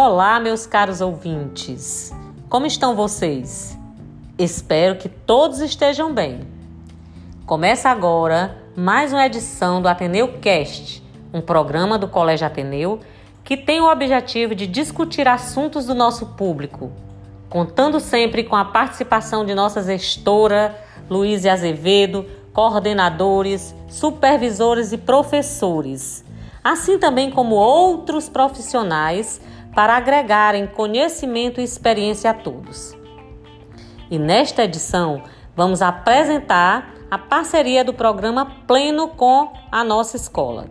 Olá, meus caros ouvintes. Como estão vocês? Espero que todos estejam bem. Começa agora mais uma edição do Ateneu Cast, um programa do Colégio Ateneu que tem o objetivo de discutir assuntos do nosso público, contando sempre com a participação de nossa gestora Luísa Azevedo, coordenadores, supervisores e professores, assim também como outros profissionais para agregarem conhecimento e experiência a todos. E nesta edição, vamos apresentar a parceria do programa Pleno com a nossa escola.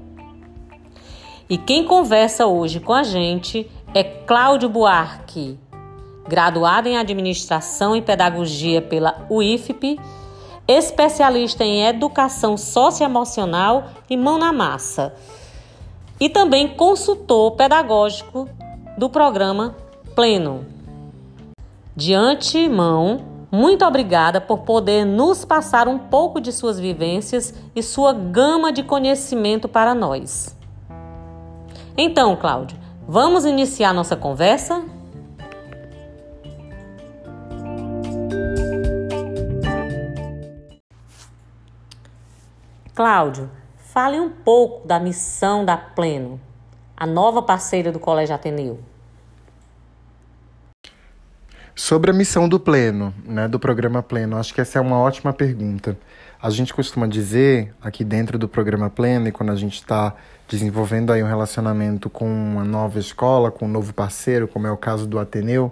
E quem conversa hoje com a gente é Cláudio Buarque, graduado em Administração e Pedagogia pela UIFP, especialista em Educação Socioemocional e Mão na Massa, e também consultor pedagógico do programa Pleno. De antemão, muito obrigada por poder nos passar um pouco de suas vivências e sua gama de conhecimento para nós. Então, Cláudio, vamos iniciar nossa conversa? Cláudio, fale um pouco da missão da Pleno a nova parceira do Colégio Ateneu? Sobre a missão do Pleno, né, do programa Pleno, acho que essa é uma ótima pergunta. A gente costuma dizer aqui dentro do programa Pleno, e quando a gente está desenvolvendo aí um relacionamento com uma nova escola, com um novo parceiro, como é o caso do Ateneu,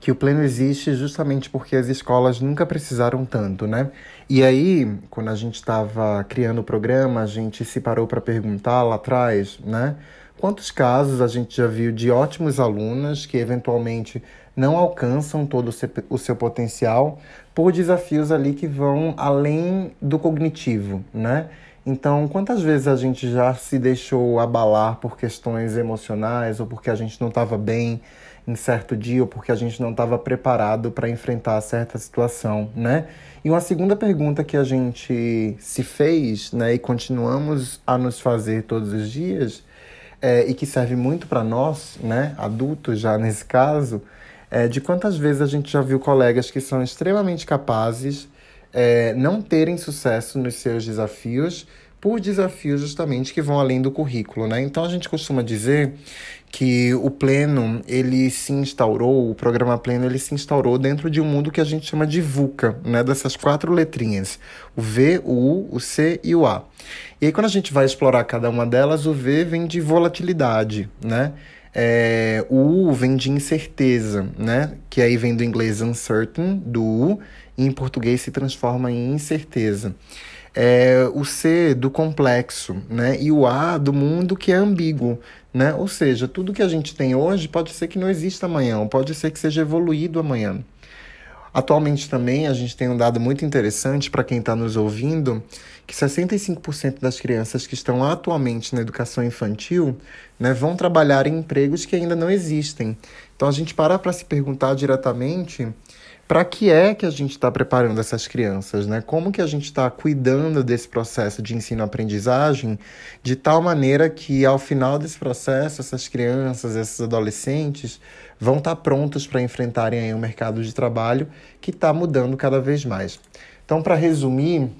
que o Pleno existe justamente porque as escolas nunca precisaram tanto, né? E aí, quando a gente estava criando o programa, a gente se parou para perguntar lá atrás, né? Quantos casos a gente já viu de ótimos alunos que eventualmente não alcançam todo o seu potencial por desafios ali que vão além do cognitivo, né? Então, quantas vezes a gente já se deixou abalar por questões emocionais ou porque a gente não estava bem em certo dia ou porque a gente não estava preparado para enfrentar certa situação, né? E uma segunda pergunta que a gente se fez, né, e continuamos a nos fazer todos os dias, é, e que serve muito para nós, né, adultos já nesse caso, é, de quantas vezes a gente já viu colegas que são extremamente capazes é, não terem sucesso nos seus desafios por desafios justamente que vão além do currículo, né? Então a gente costuma dizer que o pleno ele se instaurou, o programa pleno ele se instaurou dentro de um mundo que a gente chama de VUCA, né? Dessas quatro letrinhas, o V, o U, o C e o A. E aí quando a gente vai explorar cada uma delas, o V vem de volatilidade, né? É, o U vem de incerteza, né? Que aí vem do inglês uncertain, do U, e em português se transforma em incerteza é, o C do complexo, né? E o A do mundo que é ambíguo, né? Ou seja, tudo que a gente tem hoje pode ser que não exista amanhã, ou pode ser que seja evoluído amanhã. Atualmente também a gente tem um dado muito interessante para quem está nos ouvindo, que 65% das crianças que estão atualmente na educação infantil né, vão trabalhar em empregos que ainda não existem. Então a gente para para se perguntar diretamente para que é que a gente está preparando essas crianças, né? Como que a gente está cuidando desse processo de ensino-aprendizagem de tal maneira que ao final desse processo essas crianças, esses adolescentes vão estar tá prontos para enfrentarem o um mercado de trabalho que está mudando cada vez mais. Então, para resumir,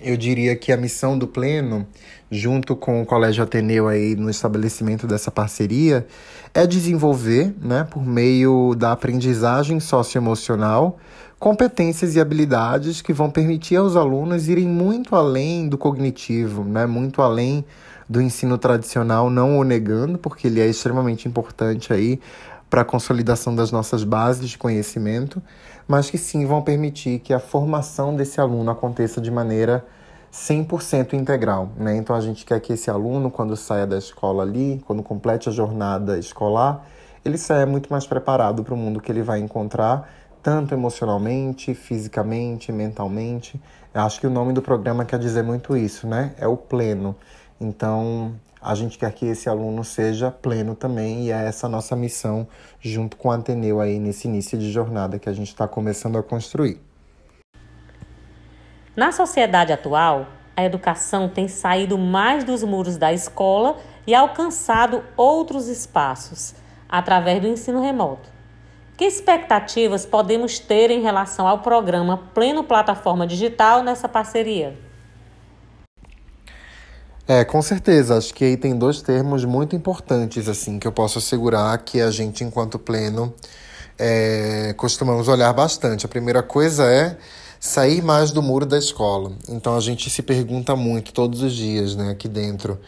eu diria que a missão do Pleno, junto com o Colégio Ateneu aí no estabelecimento dessa parceria, é desenvolver, né, por meio da aprendizagem socioemocional, competências e habilidades que vão permitir aos alunos irem muito além do cognitivo, né, muito além do ensino tradicional, não o negando, porque ele é extremamente importante aí para a consolidação das nossas bases de conhecimento, mas que sim vão permitir que a formação desse aluno aconteça de maneira 100% integral. Né? Então a gente quer que esse aluno, quando saia da escola ali, quando complete a jornada escolar, ele saia muito mais preparado para o mundo que ele vai encontrar, tanto emocionalmente, fisicamente, mentalmente. Eu acho que o nome do programa quer dizer muito isso, né? É o pleno. Então, a gente quer que esse aluno seja pleno também, e é essa nossa missão junto com o Ateneu aí nesse início de jornada que a gente está começando a construir. Na sociedade atual, a educação tem saído mais dos muros da escola e alcançado outros espaços, através do ensino remoto. Que expectativas podemos ter em relação ao programa Pleno Plataforma Digital nessa parceria? É, com certeza. Acho que aí tem dois termos muito importantes, assim, que eu posso assegurar que a gente, enquanto pleno, é, costumamos olhar bastante. A primeira coisa é sair mais do muro da escola. Então a gente se pergunta muito todos os dias, né, aqui dentro.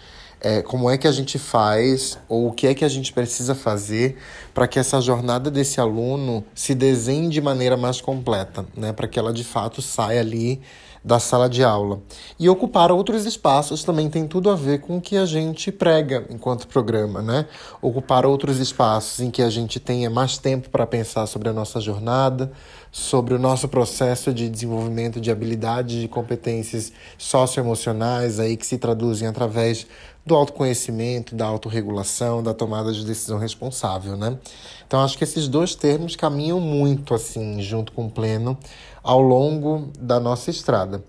É, como é que a gente faz ou o que é que a gente precisa fazer para que essa jornada desse aluno se desenhe de maneira mais completa, né? Para que ela de fato saia ali da sala de aula. E ocupar outros espaços também tem tudo a ver com o que a gente prega enquanto programa, né? Ocupar outros espaços em que a gente tenha mais tempo para pensar sobre a nossa jornada, sobre o nosso processo de desenvolvimento de habilidades e competências socioemocionais aí que se traduzem através do autoconhecimento, da autorregulação, da tomada de decisão responsável, né? Então acho que esses dois termos caminham muito assim junto com o pleno ao longo da nossa estrada.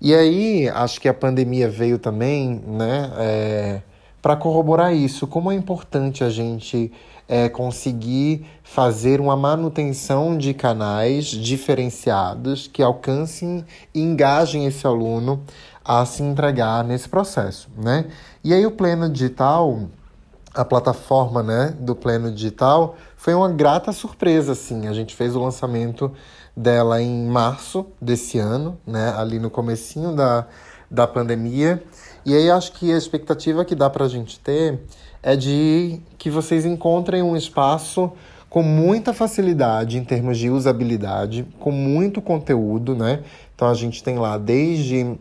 E aí, acho que a pandemia veio também, né, é, para corroborar isso, como é importante a gente é, conseguir fazer uma manutenção de canais diferenciados que alcancem e engajem esse aluno a se entregar nesse processo, né? E aí o Pleno Digital, a plataforma, né, do Pleno Digital, foi uma grata surpresa, assim. A gente fez o lançamento dela em março desse ano, né, ali no comecinho da, da pandemia. E aí acho que a expectativa que dá para a gente ter é de que vocês encontrem um espaço com muita facilidade em termos de usabilidade, com muito conteúdo, né? Então a gente tem lá desde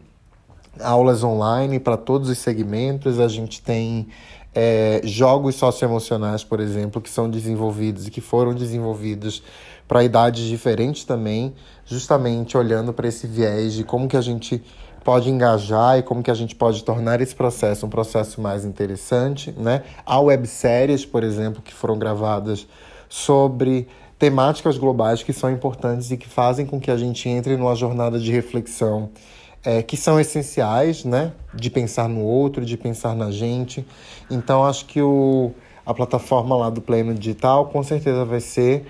aulas online para todos os segmentos, a gente tem é, jogos socioemocionais, por exemplo, que são desenvolvidos e que foram desenvolvidos para idades diferentes também, justamente olhando para esse viés de como que a gente pode engajar e como que a gente pode tornar esse processo um processo mais interessante, né? Há webséries, por exemplo, que foram gravadas sobre temáticas globais que são importantes e que fazem com que a gente entre numa jornada de reflexão é, que são essenciais, né? De pensar no outro, de pensar na gente. Então, acho que o, a plataforma lá do Pleno Digital com certeza vai ser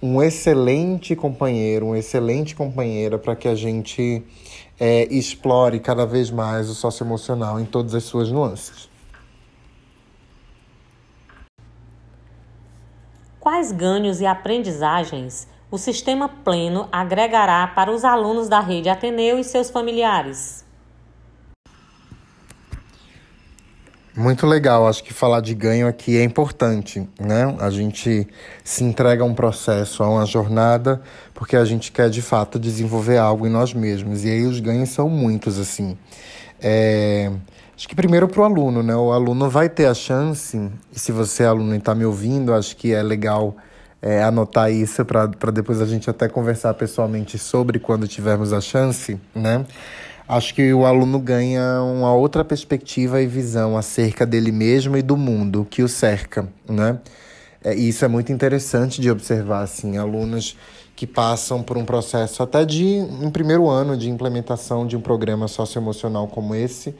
um excelente companheiro, uma excelente companheira para que a gente é, explore cada vez mais o socioemocional em todas as suas nuances. Quais ganhos e aprendizagens o sistema pleno agregará para os alunos da rede Ateneu e seus familiares? Muito legal, acho que falar de ganho aqui é importante, né? A gente se entrega a um processo, a uma jornada, porque a gente quer de fato desenvolver algo em nós mesmos. E aí os ganhos são muitos, assim. É... Acho que primeiro para o aluno, né? O aluno vai ter a chance, e se você é aluno e está me ouvindo, acho que é legal é, anotar isso para depois a gente até conversar pessoalmente sobre quando tivermos a chance, né? Acho que o aluno ganha uma outra perspectiva e visão acerca dele mesmo e do mundo que o cerca, né? É, isso é muito interessante de observar, assim, alunos que passam por um processo até de um primeiro ano de implementação de um programa socioemocional como esse,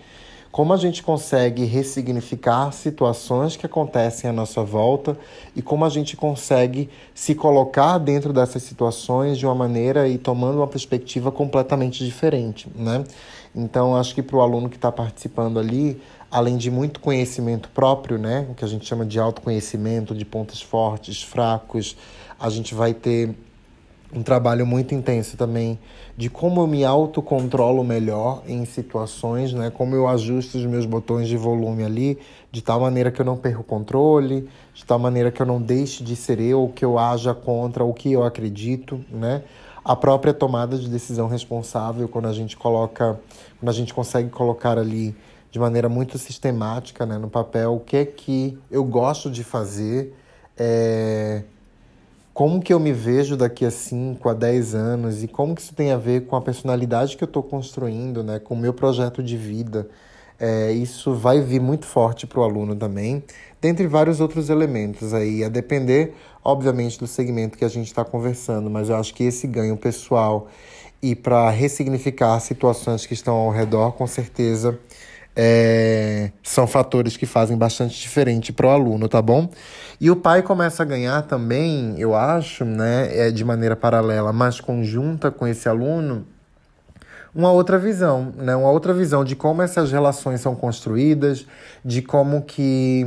como a gente consegue ressignificar situações que acontecem à nossa volta e como a gente consegue se colocar dentro dessas situações de uma maneira e tomando uma perspectiva completamente diferente, né? Então, acho que para o aluno que está participando ali, além de muito conhecimento próprio, né, o que a gente chama de autoconhecimento, de pontos fortes, fracos, a gente vai ter um trabalho muito intenso também de como eu me autocontrolo melhor em situações, né? Como eu ajusto os meus botões de volume ali, de tal maneira que eu não perco o controle, de tal maneira que eu não deixe de ser eu, que eu haja contra o que eu acredito, né? A própria tomada de decisão responsável, quando a gente coloca, quando a gente consegue colocar ali de maneira muito sistemática, né, no papel, o que é que eu gosto de fazer, é, como que eu me vejo daqui a 5, a 10 anos e como que isso tem a ver com a personalidade que eu estou construindo, né, com o meu projeto de vida. É, isso vai vir muito forte para o aluno também, dentre vários outros elementos aí, a depender, obviamente, do segmento que a gente está conversando, mas eu acho que esse ganho pessoal e para ressignificar situações que estão ao redor, com certeza é, são fatores que fazem bastante diferente para o aluno, tá bom? E o pai começa a ganhar também, eu acho, né, é de maneira paralela, mas conjunta com esse aluno, uma outra visão, né? Uma outra visão de como essas relações são construídas, de como que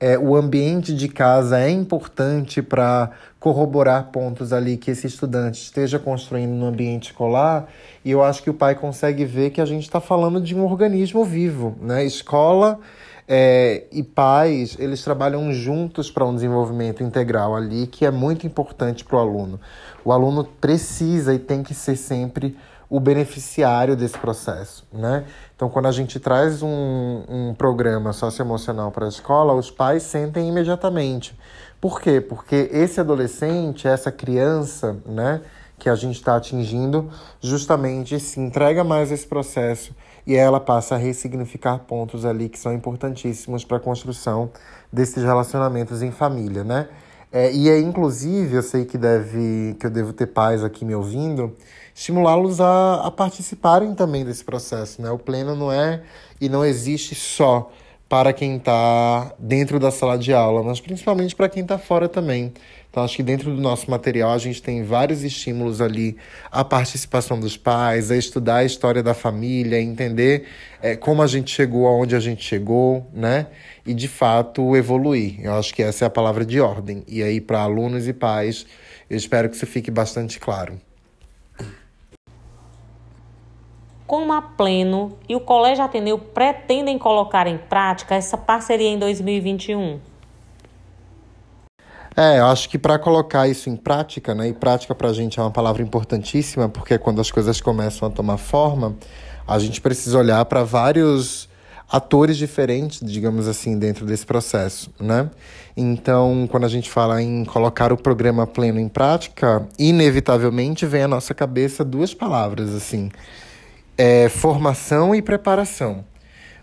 é, o ambiente de casa é importante para corroborar pontos ali que esse estudante esteja construindo no ambiente escolar. E eu acho que o pai consegue ver que a gente está falando de um organismo vivo, né? Escola é, e pais, eles trabalham juntos para um desenvolvimento integral ali, que é muito importante para o aluno. O aluno precisa e tem que ser sempre o beneficiário desse processo, né? Então, quando a gente traz um, um programa socioemocional para a escola, os pais sentem imediatamente. Por quê? Porque esse adolescente, essa criança, né, que a gente está atingindo, justamente se entrega mais esse processo e ela passa a ressignificar pontos ali que são importantíssimos para a construção desses relacionamentos em família, né? É, e é inclusive, eu sei que deve que eu devo ter pais aqui me ouvindo, estimulá-los a, a participarem também desse processo. Né? O pleno não é e não existe só para quem está dentro da sala de aula, mas principalmente para quem está fora também. Então, acho que dentro do nosso material a gente tem vários estímulos ali a participação dos pais, a estudar a história da família, entender é, como a gente chegou aonde a gente chegou, né? E de fato evoluir. Eu acho que essa é a palavra de ordem. E aí, para alunos e pais, eu espero que isso fique bastante claro. como a Pleno e o Colégio Ateneu pretendem colocar em prática essa parceria em 2021? É, eu acho que para colocar isso em prática, né, e prática para a gente é uma palavra importantíssima, porque quando as coisas começam a tomar forma, a gente precisa olhar para vários atores diferentes, digamos assim, dentro desse processo, né? Então, quando a gente fala em colocar o programa pleno em prática, inevitavelmente vem à nossa cabeça duas palavras, assim, é, formação e preparação.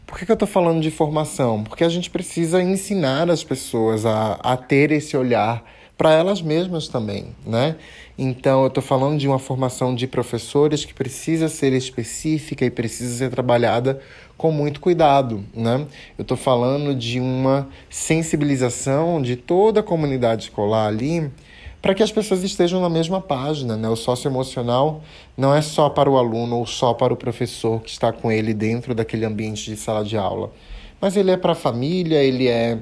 Por que, que eu estou falando de formação? Porque a gente precisa ensinar as pessoas a, a ter esse olhar para elas mesmas também, né? Então, eu estou falando de uma formação de professores que precisa ser específica e precisa ser trabalhada com muito cuidado, né? Eu estou falando de uma sensibilização de toda a comunidade escolar ali para que as pessoas estejam na mesma página. Né? O socioemocional não é só para o aluno ou só para o professor que está com ele dentro daquele ambiente de sala de aula, mas ele é para a família, ele é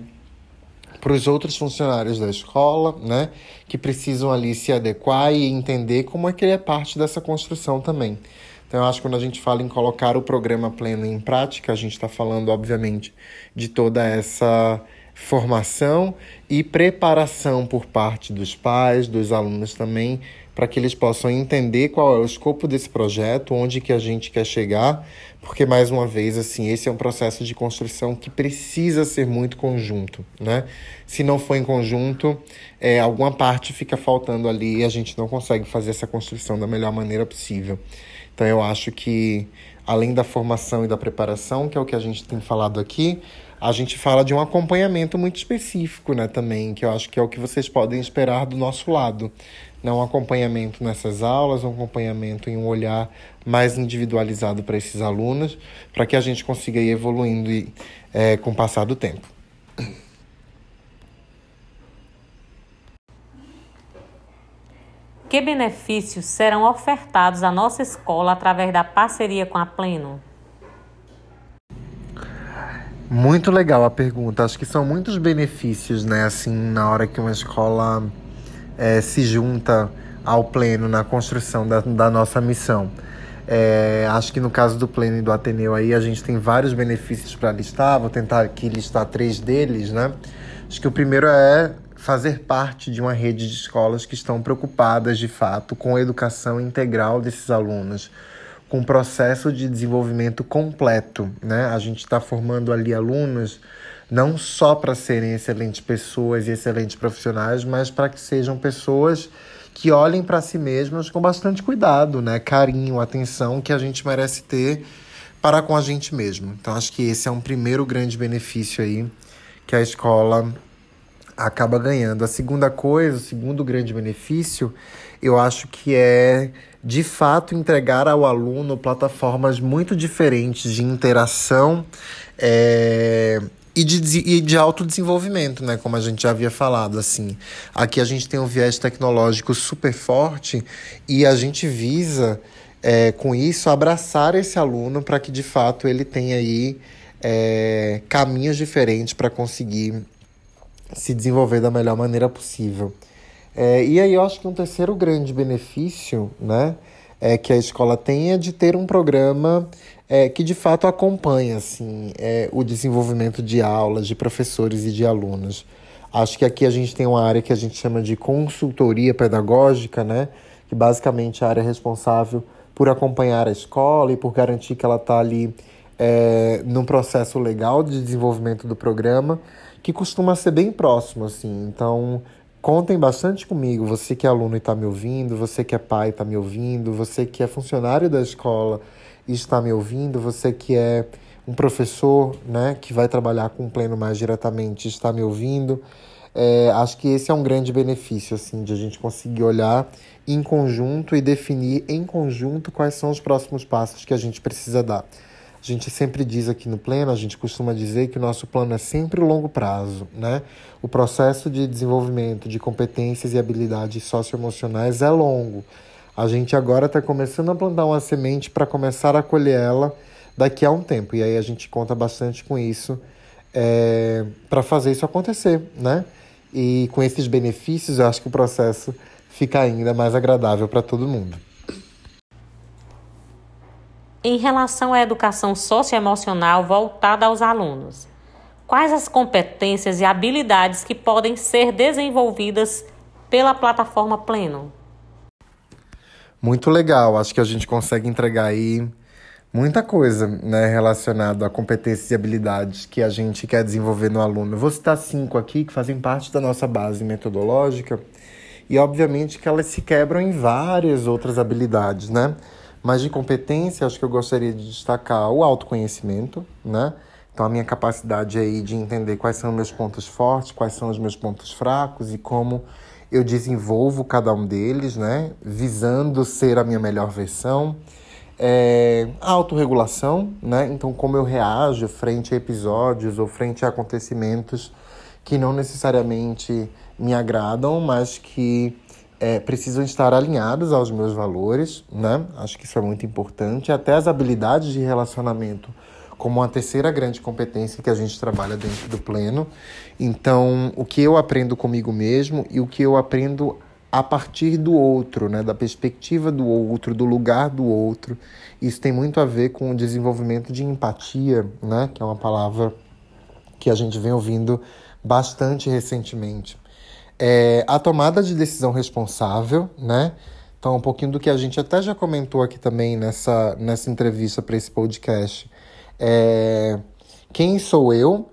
para os outros funcionários da escola, né, que precisam ali se adequar e entender como é que ele é parte dessa construção também. Então, eu acho que quando a gente fala em colocar o programa pleno em prática, a gente está falando, obviamente, de toda essa formação e preparação por parte dos pais, dos alunos também, para que eles possam entender qual é o escopo desse projeto, onde que a gente quer chegar, porque mais uma vez assim, esse é um processo de construção que precisa ser muito conjunto, né? Se não for em conjunto, é, alguma parte fica faltando ali e a gente não consegue fazer essa construção da melhor maneira possível. Então eu acho que além da formação e da preparação, que é o que a gente tem falado aqui, a gente fala de um acompanhamento muito específico, né, também, que eu acho que é o que vocês podem esperar do nosso lado. Não um acompanhamento nessas aulas, um acompanhamento em um olhar mais individualizado para esses alunos, para que a gente consiga ir evoluindo e, é, com o passar do tempo. Que benefícios serão ofertados à nossa escola através da parceria com a Pleno? Muito legal a pergunta. Acho que são muitos benefícios, né? Assim, na hora que uma escola é, se junta ao pleno na construção da, da nossa missão. É, acho que no caso do pleno e do Ateneu aí a gente tem vários benefícios para listar. Vou tentar aqui listar três deles, né? Acho que o primeiro é fazer parte de uma rede de escolas que estão preocupadas de fato com a educação integral desses alunos com processo de desenvolvimento completo, né? A gente está formando ali alunos não só para serem excelentes pessoas e excelentes profissionais, mas para que sejam pessoas que olhem para si mesmas com bastante cuidado, né? Carinho, atenção que a gente merece ter para com a gente mesmo. Então acho que esse é um primeiro grande benefício aí que a escola acaba ganhando. A segunda coisa, o segundo grande benefício, eu acho que é de fato entregar ao aluno plataformas muito diferentes de interação É, e de, e de autodesenvolvimento, né? Como a gente já havia falado, assim. Aqui a gente tem um viés tecnológico super forte e a gente visa, é, com isso, abraçar esse aluno para que, de fato, ele tenha aí é, caminhos diferentes para conseguir se desenvolver da melhor maneira possível. É, e aí eu acho que um terceiro grande benefício, né? É que a escola tem é de ter um programa é, que de fato acompanha assim, é, o desenvolvimento de aulas, de professores e de alunos. Acho que aqui a gente tem uma área que a gente chama de consultoria pedagógica, né? que basicamente é a área responsável por acompanhar a escola e por garantir que ela está ali é, num processo legal de desenvolvimento do programa, que costuma ser bem próximo. assim. Então, contem bastante comigo, você que é aluno e está me ouvindo, você que é pai e está me ouvindo, você que é funcionário da escola e está me ouvindo, você que é um professor, né, que vai trabalhar com o pleno mais diretamente, está me ouvindo. É, acho que esse é um grande benefício, assim, de a gente conseguir olhar em conjunto e definir em conjunto quais são os próximos passos que a gente precisa dar. A gente sempre diz aqui no pleno, a gente costuma dizer que o nosso plano é sempre o longo prazo, né? O processo de desenvolvimento de competências e habilidades socioemocionais é longo. A gente agora está começando a plantar uma semente para começar a colher ela daqui a um tempo. E aí a gente conta bastante com isso é, para fazer isso acontecer, né? E com esses benefícios, eu acho que o processo fica ainda mais agradável para todo mundo. Em relação à educação socioemocional voltada aos alunos, quais as competências e habilidades que podem ser desenvolvidas pela plataforma Pleno? muito legal. Acho que a gente consegue entregar aí muita coisa né, relacionada a competências e habilidades que a gente quer desenvolver no aluno. Eu vou citar cinco aqui que fazem parte da nossa base metodológica e, obviamente, que elas se quebram em várias outras habilidades, né? Mas de competência, acho que eu gostaria de destacar o autoconhecimento, né? Então, a minha capacidade aí de entender quais são meus pontos fortes, quais são os meus pontos fracos e como eu desenvolvo cada um deles, né? Visando ser a minha melhor versão. É, a autorregulação, né? Então, como eu reajo frente a episódios ou frente a acontecimentos que não necessariamente me agradam, mas que é, precisam estar alinhados aos meus valores, né? Acho que isso é muito importante. Até as habilidades de relacionamento como uma terceira grande competência que a gente trabalha dentro do pleno. Então, o que eu aprendo comigo mesmo e o que eu aprendo a partir do outro, né, da perspectiva do outro, do lugar do outro. Isso tem muito a ver com o desenvolvimento de empatia, né, que é uma palavra que a gente vem ouvindo bastante recentemente. É, a tomada de decisão responsável, né? Então, um pouquinho do que a gente até já comentou aqui também nessa, nessa entrevista para esse podcast é, quem sou eu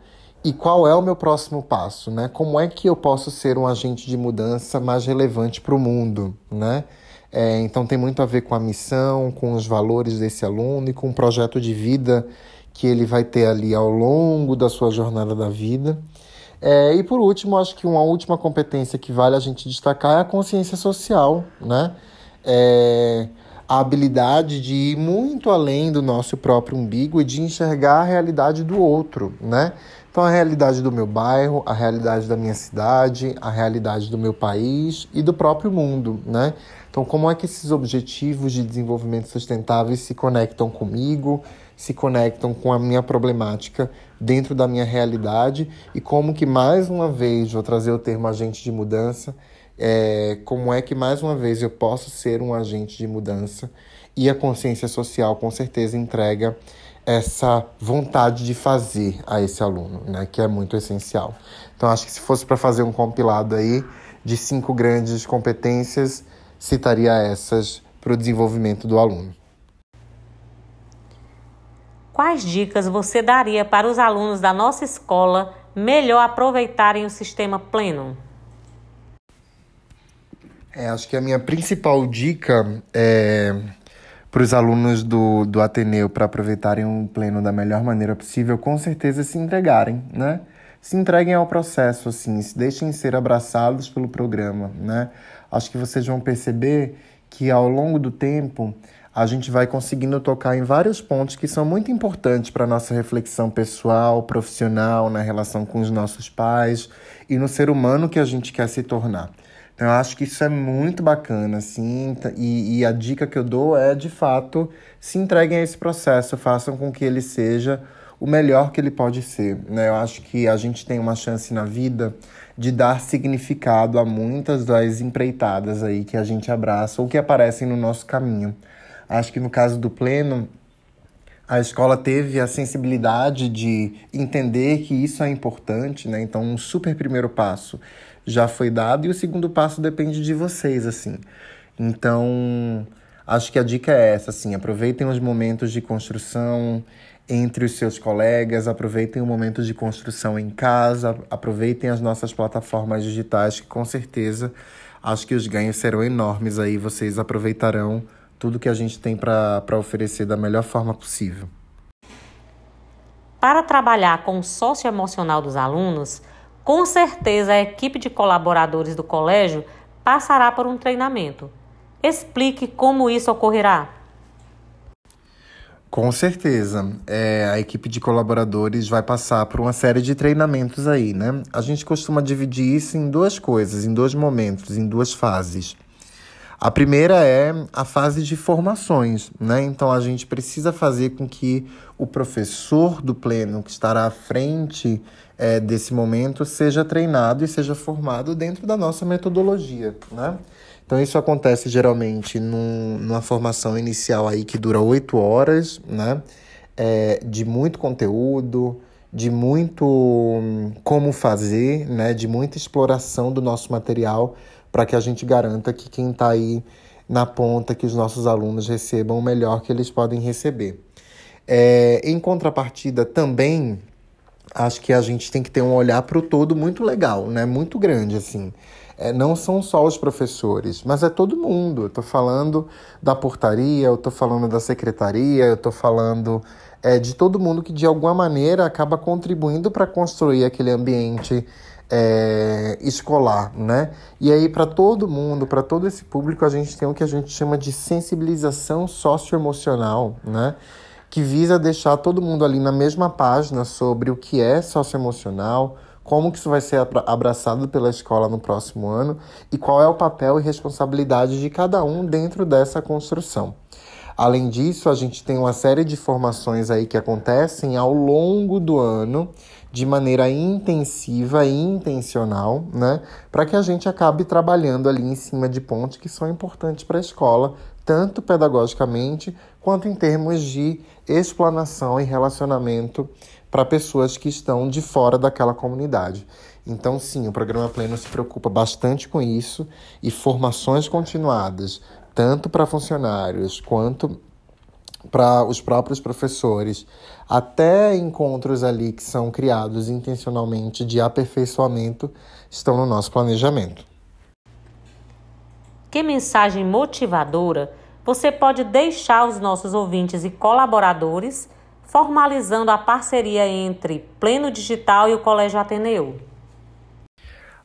e qual é o meu próximo passo, né? Como é que eu posso ser um agente de mudança mais relevante para o mundo, né? É, então tem muito a ver com a missão, com os valores desse aluno e com o projeto de vida que ele vai ter ali ao longo da sua jornada da vida. É, e por último, acho que uma última competência que vale a gente destacar é a consciência social, né? É, a habilidade de ir muito além do nosso próprio umbigo e de enxergar a realidade do outro, né? Então, a realidade do meu bairro, a realidade da minha cidade, a realidade do meu país e do próprio mundo, né? Então, como é que esses objetivos de desenvolvimento sustentável se conectam comigo, se conectam com a minha problemática dentro da minha realidade e como que, mais uma vez, vou trazer o termo agente de mudança, é, como é que, mais uma vez, eu posso ser um agente de mudança e a consciência social, com certeza, entrega essa vontade de fazer a esse aluno, né, que é muito essencial. Então, acho que se fosse para fazer um compilado aí de cinco grandes competências, citaria essas para o desenvolvimento do aluno. Quais dicas você daria para os alunos da nossa escola melhor aproveitarem o sistema pleno? É, acho que a minha principal dica é para os alunos do, do Ateneu para aproveitarem o pleno da melhor maneira possível, com certeza se entregarem, né? Se entreguem ao processo, assim, se deixem ser abraçados pelo programa, né? Acho que vocês vão perceber que ao longo do tempo a gente vai conseguindo tocar em vários pontos que são muito importantes para a nossa reflexão pessoal, profissional, na relação com os nossos pais e no ser humano que a gente quer se tornar. Então, eu acho que isso é muito bacana, assim, e, e a dica que eu dou é, de fato, se entreguem a esse processo, façam com que ele seja o melhor que ele pode ser. Né? Eu acho que a gente tem uma chance na vida de dar significado a muitas das empreitadas aí que a gente abraça ou que aparecem no nosso caminho. Acho que no caso do Pleno, a escola teve a sensibilidade de entender que isso é importante, né? Então, um super primeiro passo já foi dado e o segundo passo depende de vocês, assim. Então, acho que a dica é essa, assim, aproveitem os momentos de construção entre os seus colegas, aproveitem o momento de construção em casa, aproveitem as nossas plataformas digitais, que com certeza acho que os ganhos serão enormes aí, vocês aproveitarão tudo que a gente tem para oferecer da melhor forma possível. Para trabalhar com o socioemocional dos alunos, com certeza a equipe de colaboradores do colégio passará por um treinamento. Explique como isso ocorrerá. Com certeza. É, a equipe de colaboradores vai passar por uma série de treinamentos aí, né? A gente costuma dividir isso em duas coisas, em dois momentos, em duas fases. A primeira é a fase de formações, né? Então a gente precisa fazer com que o professor do pleno que estará à frente é, desse momento seja treinado e seja formado dentro da nossa metodologia, né? Então isso acontece geralmente num, numa formação inicial aí que dura oito horas, né? É, de muito conteúdo, de muito hum, como fazer, né? De muita exploração do nosso material para que a gente garanta que quem está aí na ponta, que os nossos alunos recebam o melhor que eles podem receber. É, em contrapartida, também acho que a gente tem que ter um olhar para o todo muito legal, né? Muito grande, assim. É, não são só os professores, mas é todo mundo. Eu estou falando da portaria, eu estou falando da secretaria, eu estou falando é, de todo mundo que de alguma maneira acaba contribuindo para construir aquele ambiente é, escolar, né? E aí, para todo mundo, para todo esse público, a gente tem o que a gente chama de sensibilização socioemocional, né? Que visa deixar todo mundo ali na mesma página sobre o que é socioemocional, como que isso vai ser abraçado pela escola no próximo ano e qual é o papel e responsabilidade de cada um dentro dessa construção. Além disso, a gente tem uma série de formações aí que acontecem ao longo do ano de maneira intensiva e intencional, né, para que a gente acabe trabalhando ali em cima de pontos que são importantes para a escola, tanto pedagogicamente quanto em termos de explanação e relacionamento para pessoas que estão de fora daquela comunidade. Então, sim, o programa Pleno se preocupa bastante com isso e formações continuadas, tanto para funcionários quanto para os próprios professores, até encontros ali que são criados intencionalmente de aperfeiçoamento, estão no nosso planejamento. Que mensagem motivadora você pode deixar aos nossos ouvintes e colaboradores, formalizando a parceria entre Pleno Digital e o Colégio Ateneu?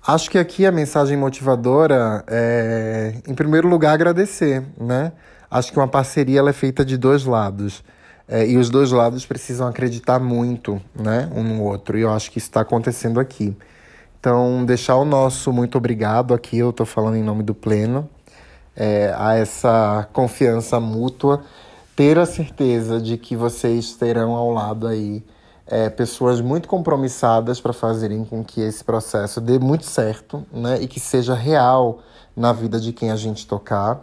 Acho que aqui a mensagem motivadora é, em primeiro lugar, agradecer, né? Acho que uma parceria ela é feita de dois lados. É, e os dois lados precisam acreditar muito né, um no outro. E eu acho que isso está acontecendo aqui. Então, deixar o nosso muito obrigado aqui, eu estou falando em nome do Pleno, é, a essa confiança mútua, ter a certeza de que vocês terão ao lado aí é, pessoas muito compromissadas para fazerem com que esse processo dê muito certo né, e que seja real na vida de quem a gente tocar.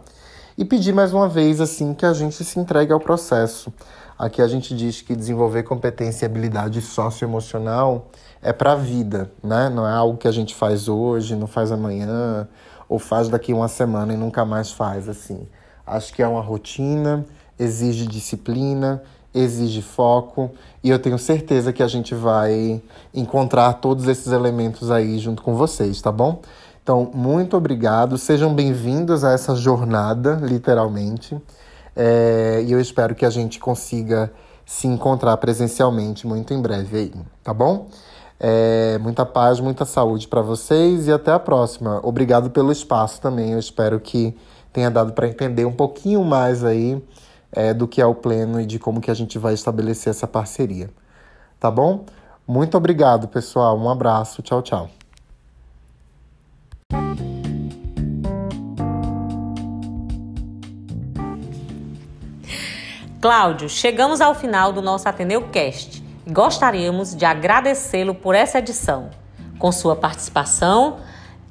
E pedir mais uma vez assim que a gente se entregue ao processo. Aqui a gente diz que desenvolver competência e habilidade socioemocional é para a vida, né? Não é algo que a gente faz hoje, não faz amanhã, ou faz daqui uma semana e nunca mais faz assim. Acho que é uma rotina, exige disciplina, exige foco, e eu tenho certeza que a gente vai encontrar todos esses elementos aí junto com vocês, tá bom? Então, muito obrigado, sejam bem-vindos a essa jornada, literalmente. É, e eu espero que a gente consiga se encontrar presencialmente muito em breve aí, tá bom? É, muita paz, muita saúde para vocês e até a próxima. Obrigado pelo espaço também. Eu espero que tenha dado para entender um pouquinho mais aí é, do que é o pleno e de como que a gente vai estabelecer essa parceria. Tá bom? Muito obrigado, pessoal. Um abraço. Tchau, tchau. Cláudio, chegamos ao final do nosso Ateneu Cast e gostaríamos de agradecê-lo por essa edição, com sua participação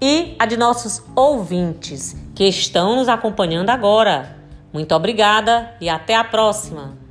e a de nossos ouvintes que estão nos acompanhando agora. Muito obrigada e até a próxima!